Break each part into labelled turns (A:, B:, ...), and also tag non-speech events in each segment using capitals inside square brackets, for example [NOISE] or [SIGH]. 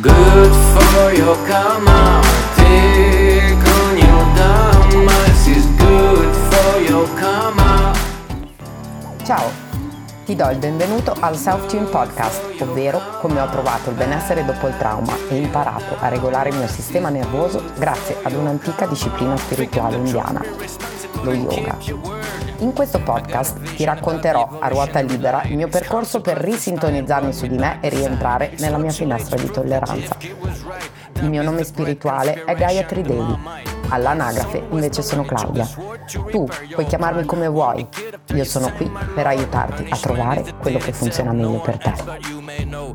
A: Good for your karma Take on your dharma This is good for your karma
B: Ciao, ti do il benvenuto al Self-Tune Podcast, ovvero come ho trovato il benessere dopo il trauma e imparato a regolare il mio sistema nervoso grazie ad un'antica disciplina spirituale indiana, lo yoga. In questo podcast ti racconterò a ruota libera il mio percorso per risintonizzarmi su di me e rientrare nella mia finestra di tolleranza. Il mio nome spirituale è Gayatri Devi. All'anagrafe invece sono Claudia. Tu puoi chiamarmi come vuoi. Io sono qui per aiutarti a trovare quello che funziona meglio per te.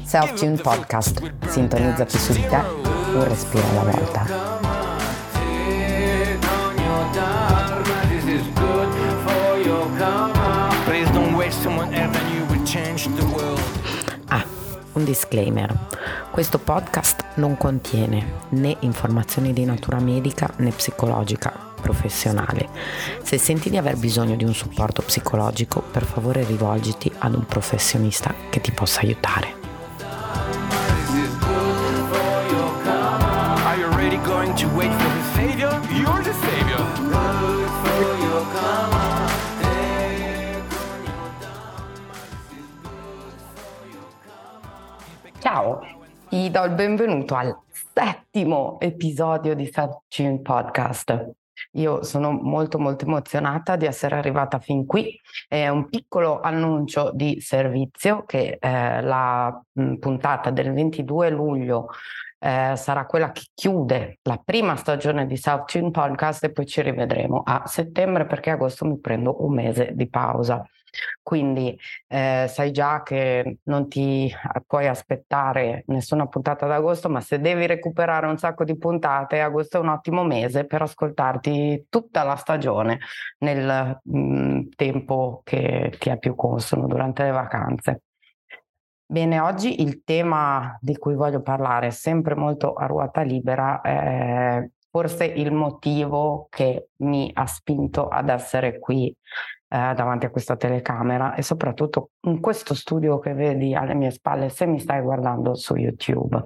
B: Self-Tune Podcast. Sintonizzati su di te, un respiro alla volta. Un disclaimer. Questo podcast non contiene né informazioni di natura medica né psicologica professionale. Se senti di aver bisogno di un supporto psicologico, per favore rivolgiti ad un professionista che ti possa aiutare. Are you really going to wait for? Ti do il benvenuto al settimo episodio di Self Podcast. Io sono molto molto emozionata di essere arrivata fin qui. È un piccolo annuncio di servizio che eh, la mh, puntata del 22 luglio eh, sarà quella che chiude la prima stagione di South Tune Podcast e poi ci rivedremo a settembre perché agosto mi prendo un mese di pausa. Quindi eh, sai già che non ti puoi aspettare nessuna puntata d'agosto, ma se devi recuperare un sacco di puntate, agosto è un ottimo mese per ascoltarti tutta la stagione nel mh, mm, tempo che ti è più consono durante le vacanze. Bene, oggi il tema di cui voglio parlare, sempre molto a ruota libera, è forse il motivo che mi ha spinto ad essere qui eh, davanti a questa telecamera e soprattutto in questo studio che vedi alle mie spalle se mi stai guardando su YouTube,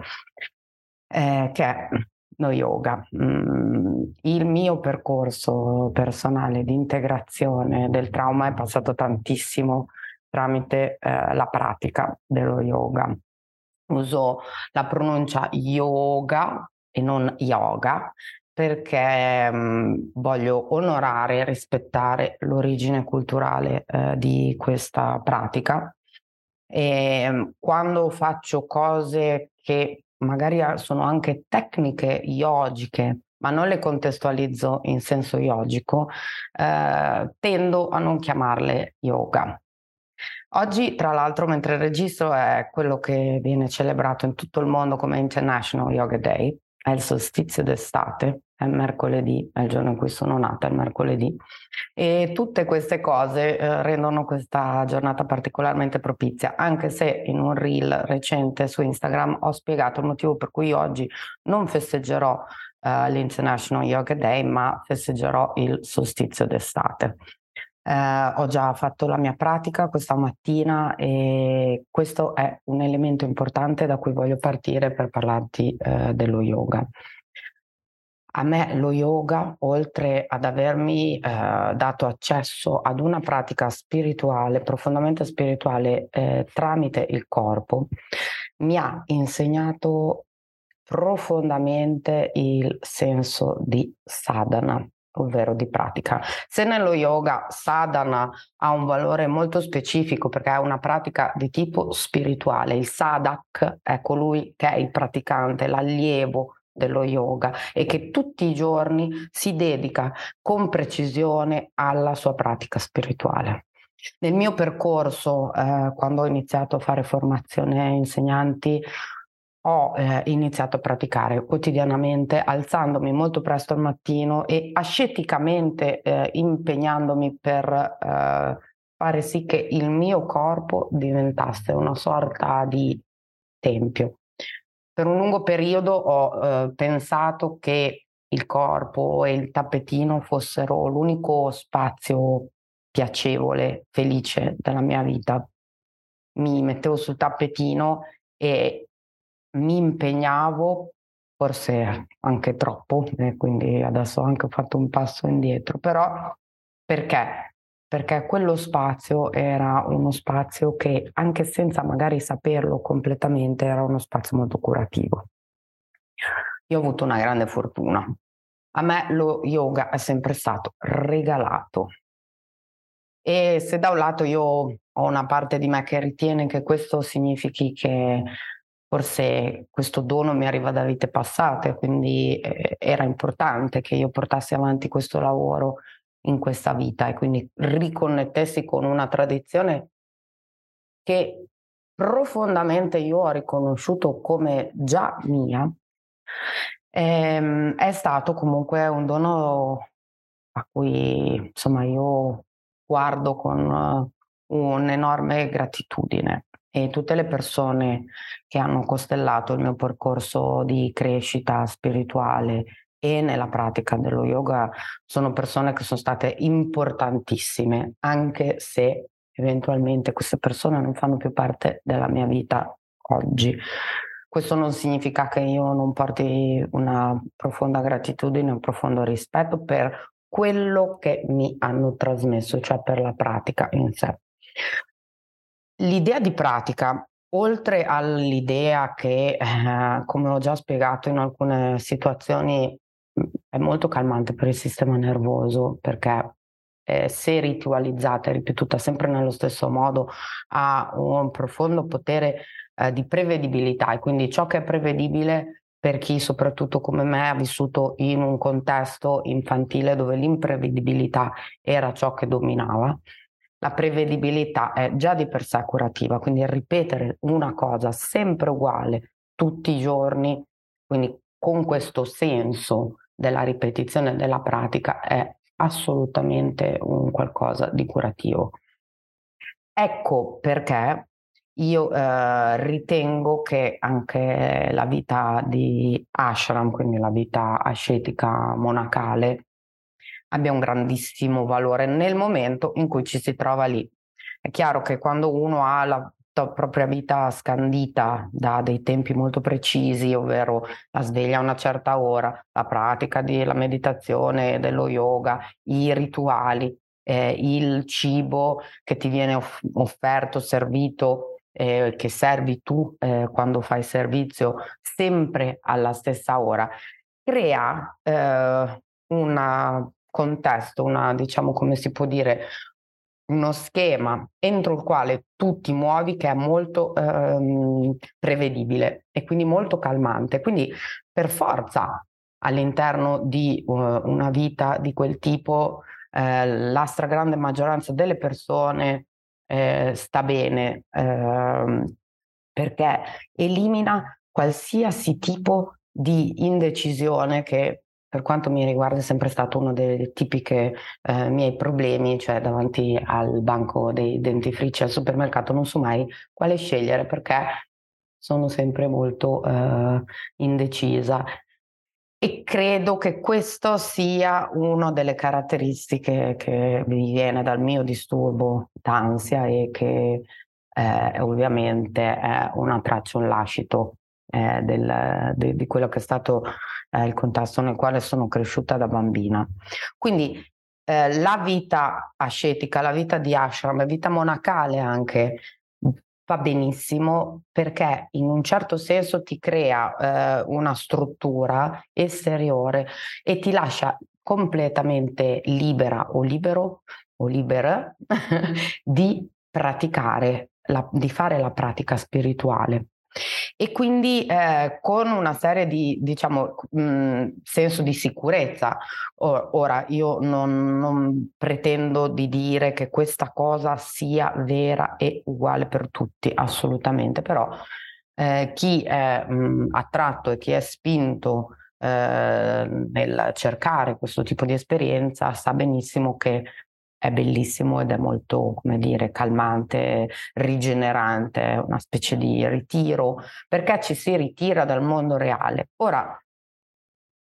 B: eh, che è lo yoga. Mm, il mio percorso personale di integrazione del trauma è passato tantissimo tramite eh, la pratica dello yoga. Uso la pronuncia yoga e non yoga perché mh, mhmm, voglio onorare e rispettare l'origine culturale eh, di questa pratica. E mh, mhmm, quando faccio cose che magari sono anche tecniche yogiche, ma non le contestualizzo in senso yogico, eh, tendo a non chiamarle yoga. Oggi, tra l'altro, mentre registro, è quello che viene celebrato in tutto il mondo come International Yoga Day, è il solstizio d'estate, è mercoledì, è il giorno in cui sono nata, è mercoledì. E tutte queste cose eh, rendono questa giornata particolarmente propizia, anche se in un reel recente su Instagram ho spiegato il motivo per cui oggi non festeggerò eh, l'International Yoga Day, ma festeggerò il solstizio d'estate. Eh, ho già fatto la mia pratica questa mattina e questo è un elemento importante da cui voglio partire per parlarti eh, dello yoga. A me lo yoga, oltre ad avermi eh, dato accesso ad una pratica spirituale, profondamente spirituale, eh, tramite il corpo, mi ha insegnato profondamente il senso di sadhana, ovvero di pratica. Se nello yoga sadhana ha un valore molto specifico perché è una pratica di tipo spirituale, il sadak è colui che è il praticante, l'allievo dello yoga e che tutti i giorni si dedica con precisione alla sua pratica spirituale. Nel mio percorso, eh, quando ho iniziato a fare formazione insegnanti, ho eh, iniziato a praticare quotidianamente, alzandomi molto presto al mattino e asceticamente eh, impegnandomi per eh, fare sì che il mio corpo diventasse una sorta di tempio. Per un lungo periodo ho eh, pensato che il corpo e il tappetino fossero l'unico spazio piacevole, felice della mia vita. mi mettevo sul tappetino e mi impegnavo, forse anche troppo, e quindi adesso ho anche fatto un passo indietro, però perché? Perché quello spazio era uno spazio che, anche senza magari saperlo completamente, era uno spazio molto curativo. Io ho avuto una grande fortuna. A me lo yoga è sempre stato regalato. E se da un lato io ho una parte di me che ritiene che questo significhi che forse questo dono mi arriva da vite passate, quindi eh, era importante che io portassi avanti questo lavoro in questa vita e quindi riconnettessi con una tradizione che profondamente io ho riconosciuto come già mia, ehm, è stato comunque un dono a cui insomma io guardo con uh, un'enorme gratitudine. E tutte le persone che hanno costellato il mio percorso di crescita spirituale e nella pratica dello yoga sono persone che sono state importantissime, anche se eventualmente queste persone non fanno più parte della mia vita oggi. Questo non significa che io non porti una profonda gratitudine, un profondo rispetto per quello che mi hanno trasmesso, cioè per la pratica in sé. L'idea di pratica, oltre all'idea che, eh, come ho già spiegato in alcune situazioni, è molto calmante per il sistema nervoso perché eh, se ritualizzata e ripetuta sempre nello stesso modo ha un profondo potere eh, di prevedibilità. E quindi ciò che è prevedibile per chi soprattutto come me ha vissuto in un contesto infantile dove l'imprevedibilità era ciò che dominava, la prevedibilità è già di per sé curativa, quindi ripetere una cosa sempre uguale tutti i giorni, quindi con questo senso della ripetizione della pratica è assolutamente un qualcosa di curativo. Ecco perché io eh, ritengo che anche la vita di ashram, quindi la vita ascetica monacale, abbia un grandissimo valore nel momento in cui ci si trova lì. È chiaro che quando uno ha la propria vita scandita da dei tempi molto precisi, ovvero la sveglia a una certa ora, la pratica della meditazione, dello yoga, i rituali, eh, il cibo che ti viene off- offerto, servito, eh, che servi tu eh, quando fai servizio sempre alla stessa ora, crea eh, un contesto, una, diciamo come si può dire, uno schema entro il quale tu ti muovi che è molto ehm, prevedibile e quindi molto calmante. Quindi per forza all'interno di uh, una vita di quel tipo eh, la stragrande maggioranza delle persone eh, sta bene eh, perché elimina qualsiasi tipo di indecisione che per quanto mi riguarda è sempre stato uno dei tipici eh, miei problemi, cioè davanti al banco dei dentifrici al supermercato non so mai quale scegliere perché sono sempre molto eh, indecisa. E credo che questo sia una delle caratteristiche che mi viene dal mio disturbo d'ansia e che eh, ovviamente è una traccia, un lascito eh, del, de, di quello che è stato eh, il contesto nel quale sono cresciuta da bambina. Quindi eh, la vita ascetica, la vita di ashram, la vita monacale anche va benissimo perché in un certo senso ti crea eh, una struttura esteriore e ti lascia completamente libera o libero o libera [LAUGHS] di praticare, la, di fare la pratica spirituale. E quindi eh, con una serie di, diciamo, mh, senso di sicurezza. ora, io non, non, pretendo di dire che questa cosa sia vera e uguale per tutti, assolutamente, però eh, chi è mh, attratto e chi è spinto eh, nel cercare questo tipo di esperienza sa benissimo che è bellissimo ed è molto, come dire, calmante, rigenerante, una specie di ritiro, perché ci si ritira dal mondo reale. Ora,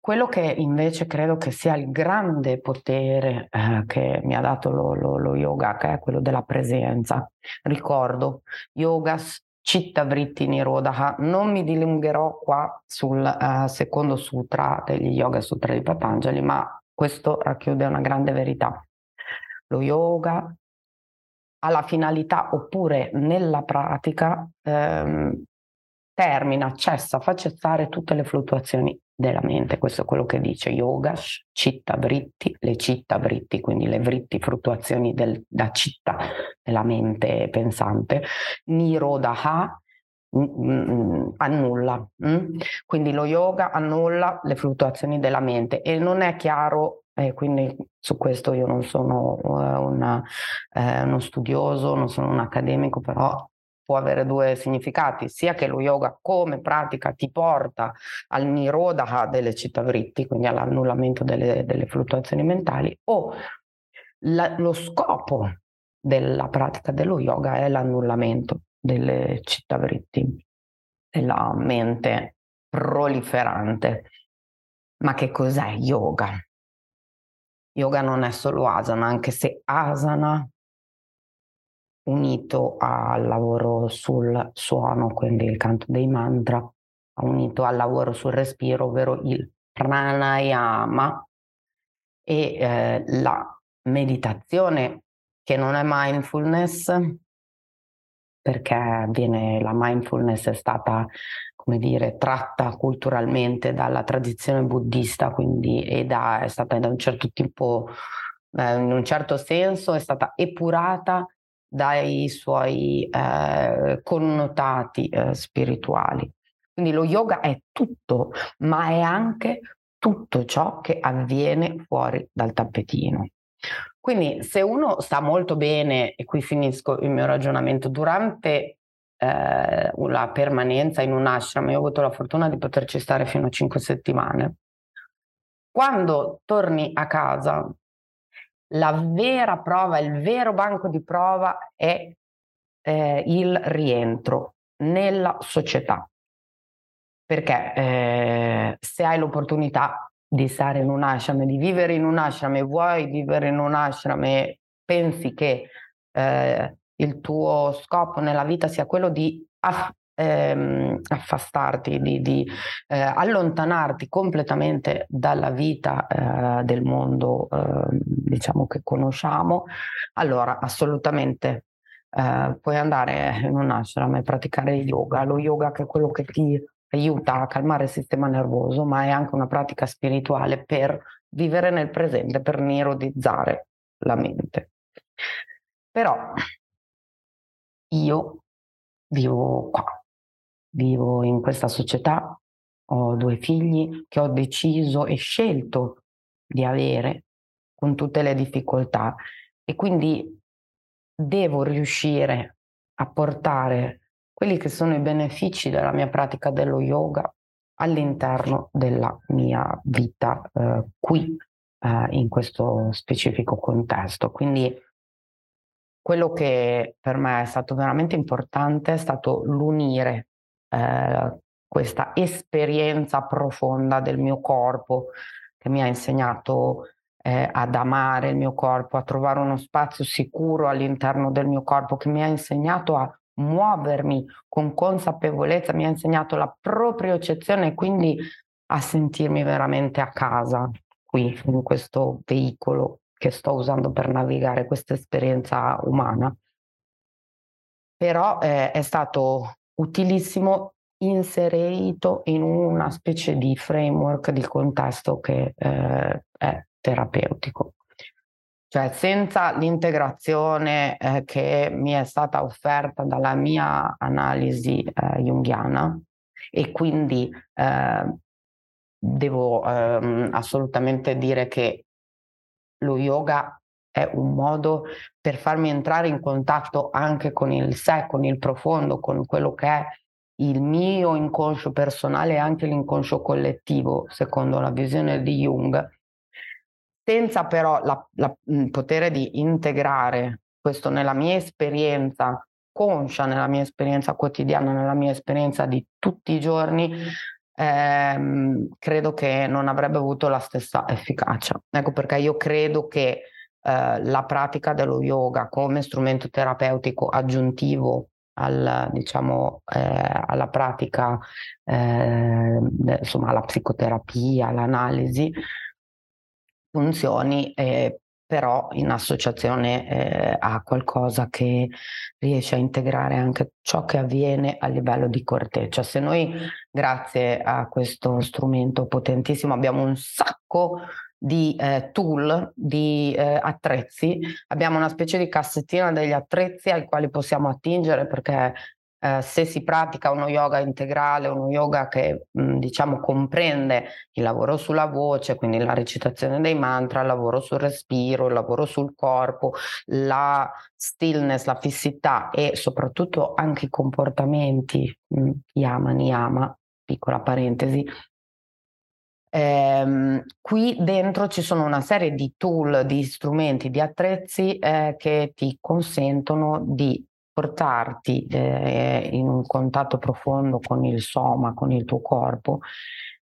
B: quello che invece credo che sia il grande potere eh, che mi ha dato lo, lo, lo, yoga, che è quello della presenza. Ricordo, yogas Citta Vritti Nirodha. Non mi dilungherò qua sul uh, secondo sutra degli Yoga Sutra di Patanjali, ma questo racchiude una grande verità. Lo yoga ha la finalità, oppure nella pratica, ehm, termina, cessa, fa cessare tutte le fluttuazioni della mente. Questo è quello che dice yoga, citta vritti, le citta vritti, quindi le vritti fluttuazioni del, da citta, della mente pensante, nirodha, mm, mm, annulla. Quindi lo yoga annulla le fluttuazioni della mente e non è chiaro e quindi su questo io non sono uh, una, eh, uno studioso, non sono un accademico, però può avere due significati, sia che lo yoga come pratica ti porta al nirodha delle cittavritti, quindi all'annullamento delle, delle fluttuazioni mentali, o la, lo scopo della pratica dello yoga è l'annullamento delle cittavritti, della mente proliferante. Ma che cos'è yoga? Yoga non è solo asana, anche se asana unito al lavoro sul suono, quindi il canto dei mantra, unito al lavoro sul respiro, ovvero il pranayama e eh, la meditazione che non è mindfulness perché viene, la mindfulness è stata come dire, tratta culturalmente dalla tradizione buddista, quindi è, da, è stata da un certo tipo, eh, in un certo senso, è stata epurata dai suoi eh, connotati eh, spirituali. Quindi lo yoga è tutto, ma è anche tutto ciò che avviene fuori dal tappetino. Quindi se uno sta molto bene, e qui finisco il mio ragionamento, durante eh, la permanenza in un ashram, io ho avuto la fortuna di poterci stare fino a cinque settimane. Quando torni a casa, la vera prova, il vero banco di prova è eh, il rientro nella società. Perché eh, se hai l'opportunità di stare in un ashram, di vivere in un ashram e vuoi vivere in un ashram e pensi che eh, il tuo scopo nella vita sia quello di aff- ehm, affastarti, di, di eh, allontanarti completamente dalla vita eh, del mondo eh, diciamo che conosciamo, allora assolutamente eh, puoi andare in un ashram e praticare yoga, lo yoga che è quello che ti aiuta a calmare il sistema nervoso, ma è anche una pratica spirituale per vivere nel presente, per nirodizzare la mente. Però io vivo qua, vivo in questa società, ho due figli che ho deciso e scelto di avere con tutte le difficoltà e quindi devo riuscire a portare quelli che sono i benefici della mia pratica dello yoga all'interno della mia vita eh, qui eh, in questo specifico contesto. Quindi quello che per me è stato veramente importante è stato l'unire eh, questa esperienza profonda del mio corpo che mi ha insegnato eh, ad amare il mio corpo, a trovare uno spazio sicuro all'interno del mio corpo, che mi ha insegnato a muovermi con consapevolezza, mi ha insegnato la propriocezione e quindi a sentirmi veramente a casa qui in questo veicolo che sto usando per navigare questa esperienza umana. Però eh, è stato utilissimo inserito in una specie di framework di contesto che eh, è terapeutico. Cioè senza l'integrazione eh, che mi è stata offerta dalla mia analisi eh, jungiana e quindi eh, devo ehm, assolutamente dire che lo yoga è un modo per farmi entrare in contatto anche con il sé, con il profondo, con quello che è il mio inconscio personale e anche l'inconscio collettivo, secondo la visione di Jung, senza però il potere di integrare questo nella mia esperienza conscia, nella mia esperienza quotidiana, nella mia esperienza di tutti i giorni, ehm, credo che non avrebbe avuto la stessa efficacia. Ecco perché io credo che eh, la pratica dello yoga come strumento terapeutico aggiuntivo al, diciamo, eh, alla pratica, eh, insomma, alla psicoterapia, all'analisi, funzioni eh, però in associazione eh, a qualcosa che riesce a integrare anche ciò che avviene a livello di corteccia. Se noi, grazie a questo strumento potentissimo, abbiamo un sacco di eh, tool, di eh, attrezzi, abbiamo una specie di cassettina degli attrezzi ai quali possiamo attingere perché eh, se si pratica uno yoga integrale, uno yoga che mh, diciamo comprende il lavoro sulla voce, quindi la recitazione dei mantra, il lavoro sul respiro, il lavoro sul corpo, la stillness, la fissità e soprattutto anche i comportamenti, mh, yama, niyama, piccola parentesi, Eh, qui dentro ci sono una serie di tool, di strumenti, di attrezzi eh, che ti consentono di portarti eh, in un contatto profondo con il soma, con il tuo corpo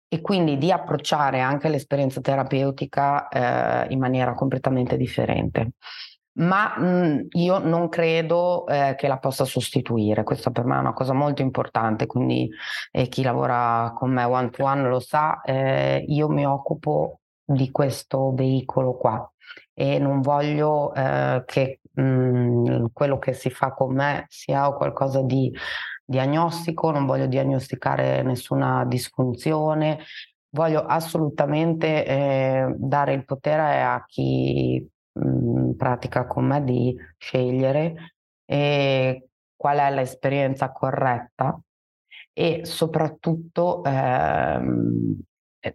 B: e quindi di approcciare anche l'esperienza terapeutica eh, in maniera completamente differente. Ma mh, io non credo eh, che la possa sostituire, questa per me è una cosa molto importante, quindi eh, chi lavora con me one to one lo sa, eh, io mi occupo di questo veicolo qua e non voglio eh, che mh, mhmm, quello che si fa con me sia qualcosa di diagnostico, non voglio diagnosticare nessuna disfunzione, voglio assolutamente eh, dare il potere a chi mh, mhmm, pratica con me di scegliere eh, qual è l'esperienza corretta e soprattutto ehm,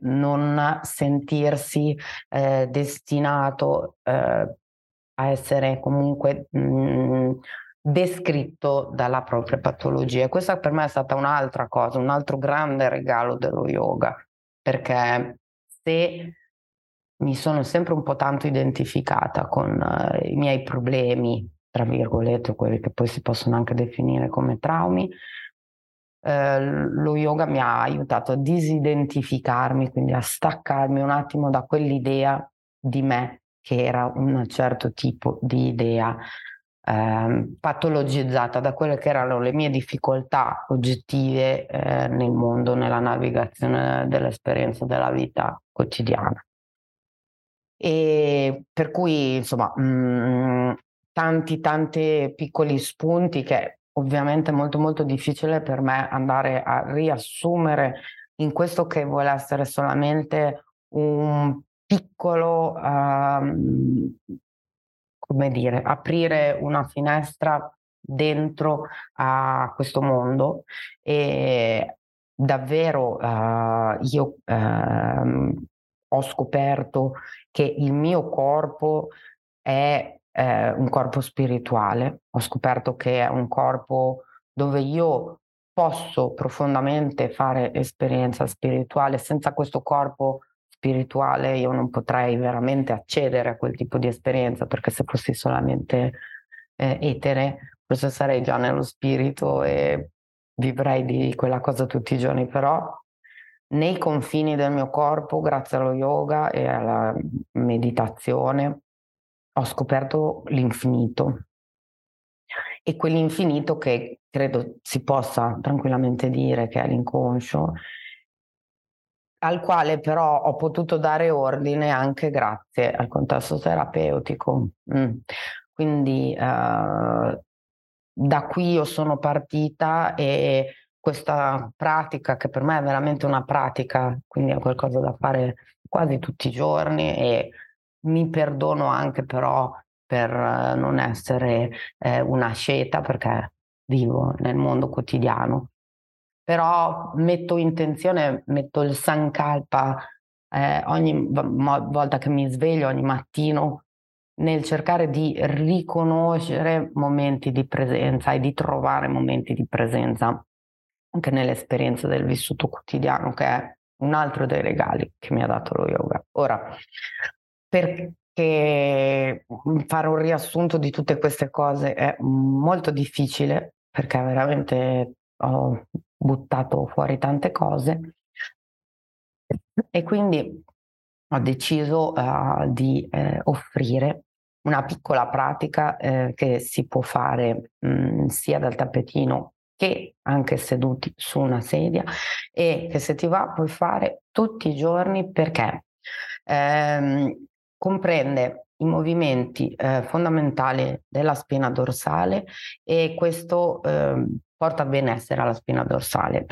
B: non sentirsi eh, destinato eh, a essere comunque mh, mhmm, descritto dalla propria patologia. Questa per me è stata un'altra cosa, un altro grande regalo dello yoga, perché se mi sono sempre un po' tanto identificata con uh, i miei problemi, tra virgolette, quelli che poi si possono anche definire come traumi, eh, lo yoga mi ha aiutato a disidentificarmi, quindi a staccarmi un attimo da quell'idea di me che era un certo tipo di idea eh, patologizzata da quelle che erano le mie difficoltà oggettive eh, nel mondo, nella navigazione dell'esperienza della vita quotidiana. E per cui, insomma, mh, mm, tanti, tanti piccoli spunti che ovviamente molto, molto difficile per me andare a riassumere in questo che vuole essere solamente un piccolo, um, come dire, aprire una finestra dentro a questo mondo e davvero uh, io uh, ho scoperto che il mio corpo è uh, un corpo spirituale, ho scoperto che è un corpo dove io posso profondamente fare esperienza spirituale. Senza questo corpo spirituale io non potrei veramente accedere a quel tipo di esperienza perché se fossi solamente eh, etere forse sarei già nello spirito e vivrei di quella cosa tutti i giorni. Però nei confini del mio corpo grazie allo yoga e alla meditazione ho scoperto l'infinito e quell'infinito che credo si possa tranquillamente dire che è l'inconscio al quale però ho potuto dare ordine anche grazie al contesto terapeutico. Mm. Quindi uh, da qui io sono partita e questa pratica, che per me è veramente una pratica, quindi è qualcosa da fare quasi tutti i giorni e mi perdono anche però per uh, non essere eh, una sceta perché vivo nel mondo quotidiano però metto in tensione, metto il sankalpa eh, ogni volta che mi sveglio, ogni mattino, nel cercare di riconoscere momenti di presenza e di trovare momenti di presenza anche nell'esperienza del vissuto quotidiano, che è un altro dei regali che mi ha dato lo yoga. Ora, perché fare un riassunto di tutte queste cose è molto difficile, perché veramente ho buttato fuori tante cose, E quindi ho deciso uh, di eh, offrire una piccola pratica eh, che si può fare mh, mm, sia dal tappetino che anche seduti su una sedia e che se ti va puoi fare tutti i giorni perché? Ehm, comprende i movimenti eh, fondamentali della spina dorsale e questo eh, porta benessere alla spina dorsale.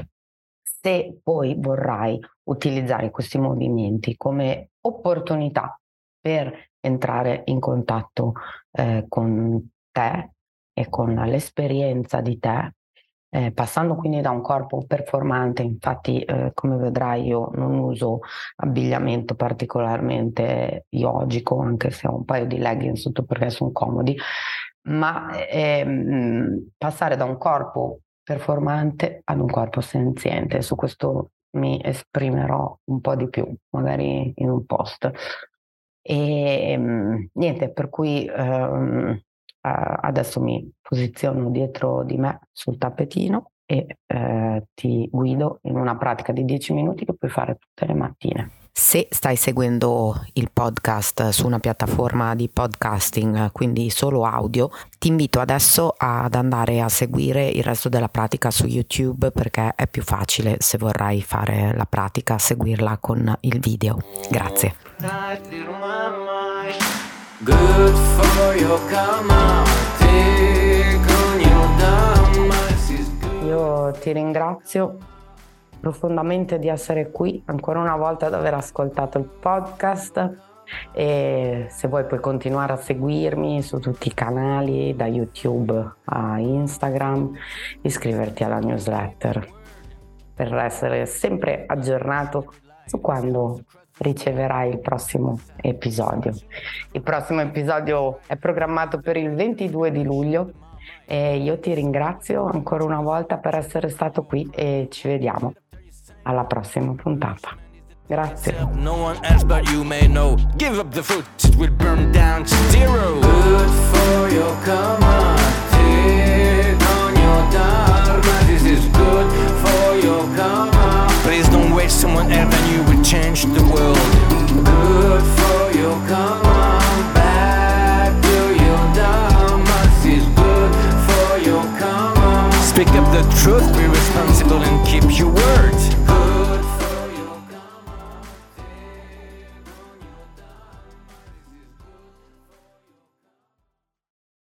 B: Se poi vorrai utilizzare questi movimenti come opportunità per entrare in contatto eh, con te e con l'esperienza di te, eh, passando quindi da un corpo performante, infatti eh, come vedrai io non uso abbigliamento particolarmente yogico, anche se ho un paio di leggings sotto perché sono comodi, ma ehm, passare da un corpo performante ad un corpo senziente, su questo mi esprimerò un po' di più, magari in un post. E ehm, niente, per cui ehm, adesso mi posiziono dietro di me sul tappetino e eh, ti guido in una pratica di 10 minuti che puoi fare tutte le mattine.
C: Se stai seguendo il podcast su una piattaforma di podcasting, quindi solo audio, ti invito adesso ad andare a seguire il resto della pratica su YouTube perché è più facile se vorrai fare la pratica, seguirla con il video. Grazie. Good for your karma,
B: Io ti ringrazio profondamente di essere qui ancora una volta ad aver ascoltato il podcast. E se vuoi puoi continuare a seguirmi su tutti i canali da YouTube a Instagram iscriverti alla newsletter per essere sempre aggiornato su quando riceverai il prossimo episodio. Il prossimo episodio è programmato per il 22 di luglio e io ti ringrazio ancora una volta per essere stato qui e ci vediamo alla prossima puntata. Grazie. No one else but you may know. Give up the foot, it will burn down to zero. Good for your karma. Take on your dharma. This is good for your karma. Please don't wait someone else and you will change the world. Good for your karma. Back to your dharma. This is good for your karma. Speak up the truth, be responsible and keep your word.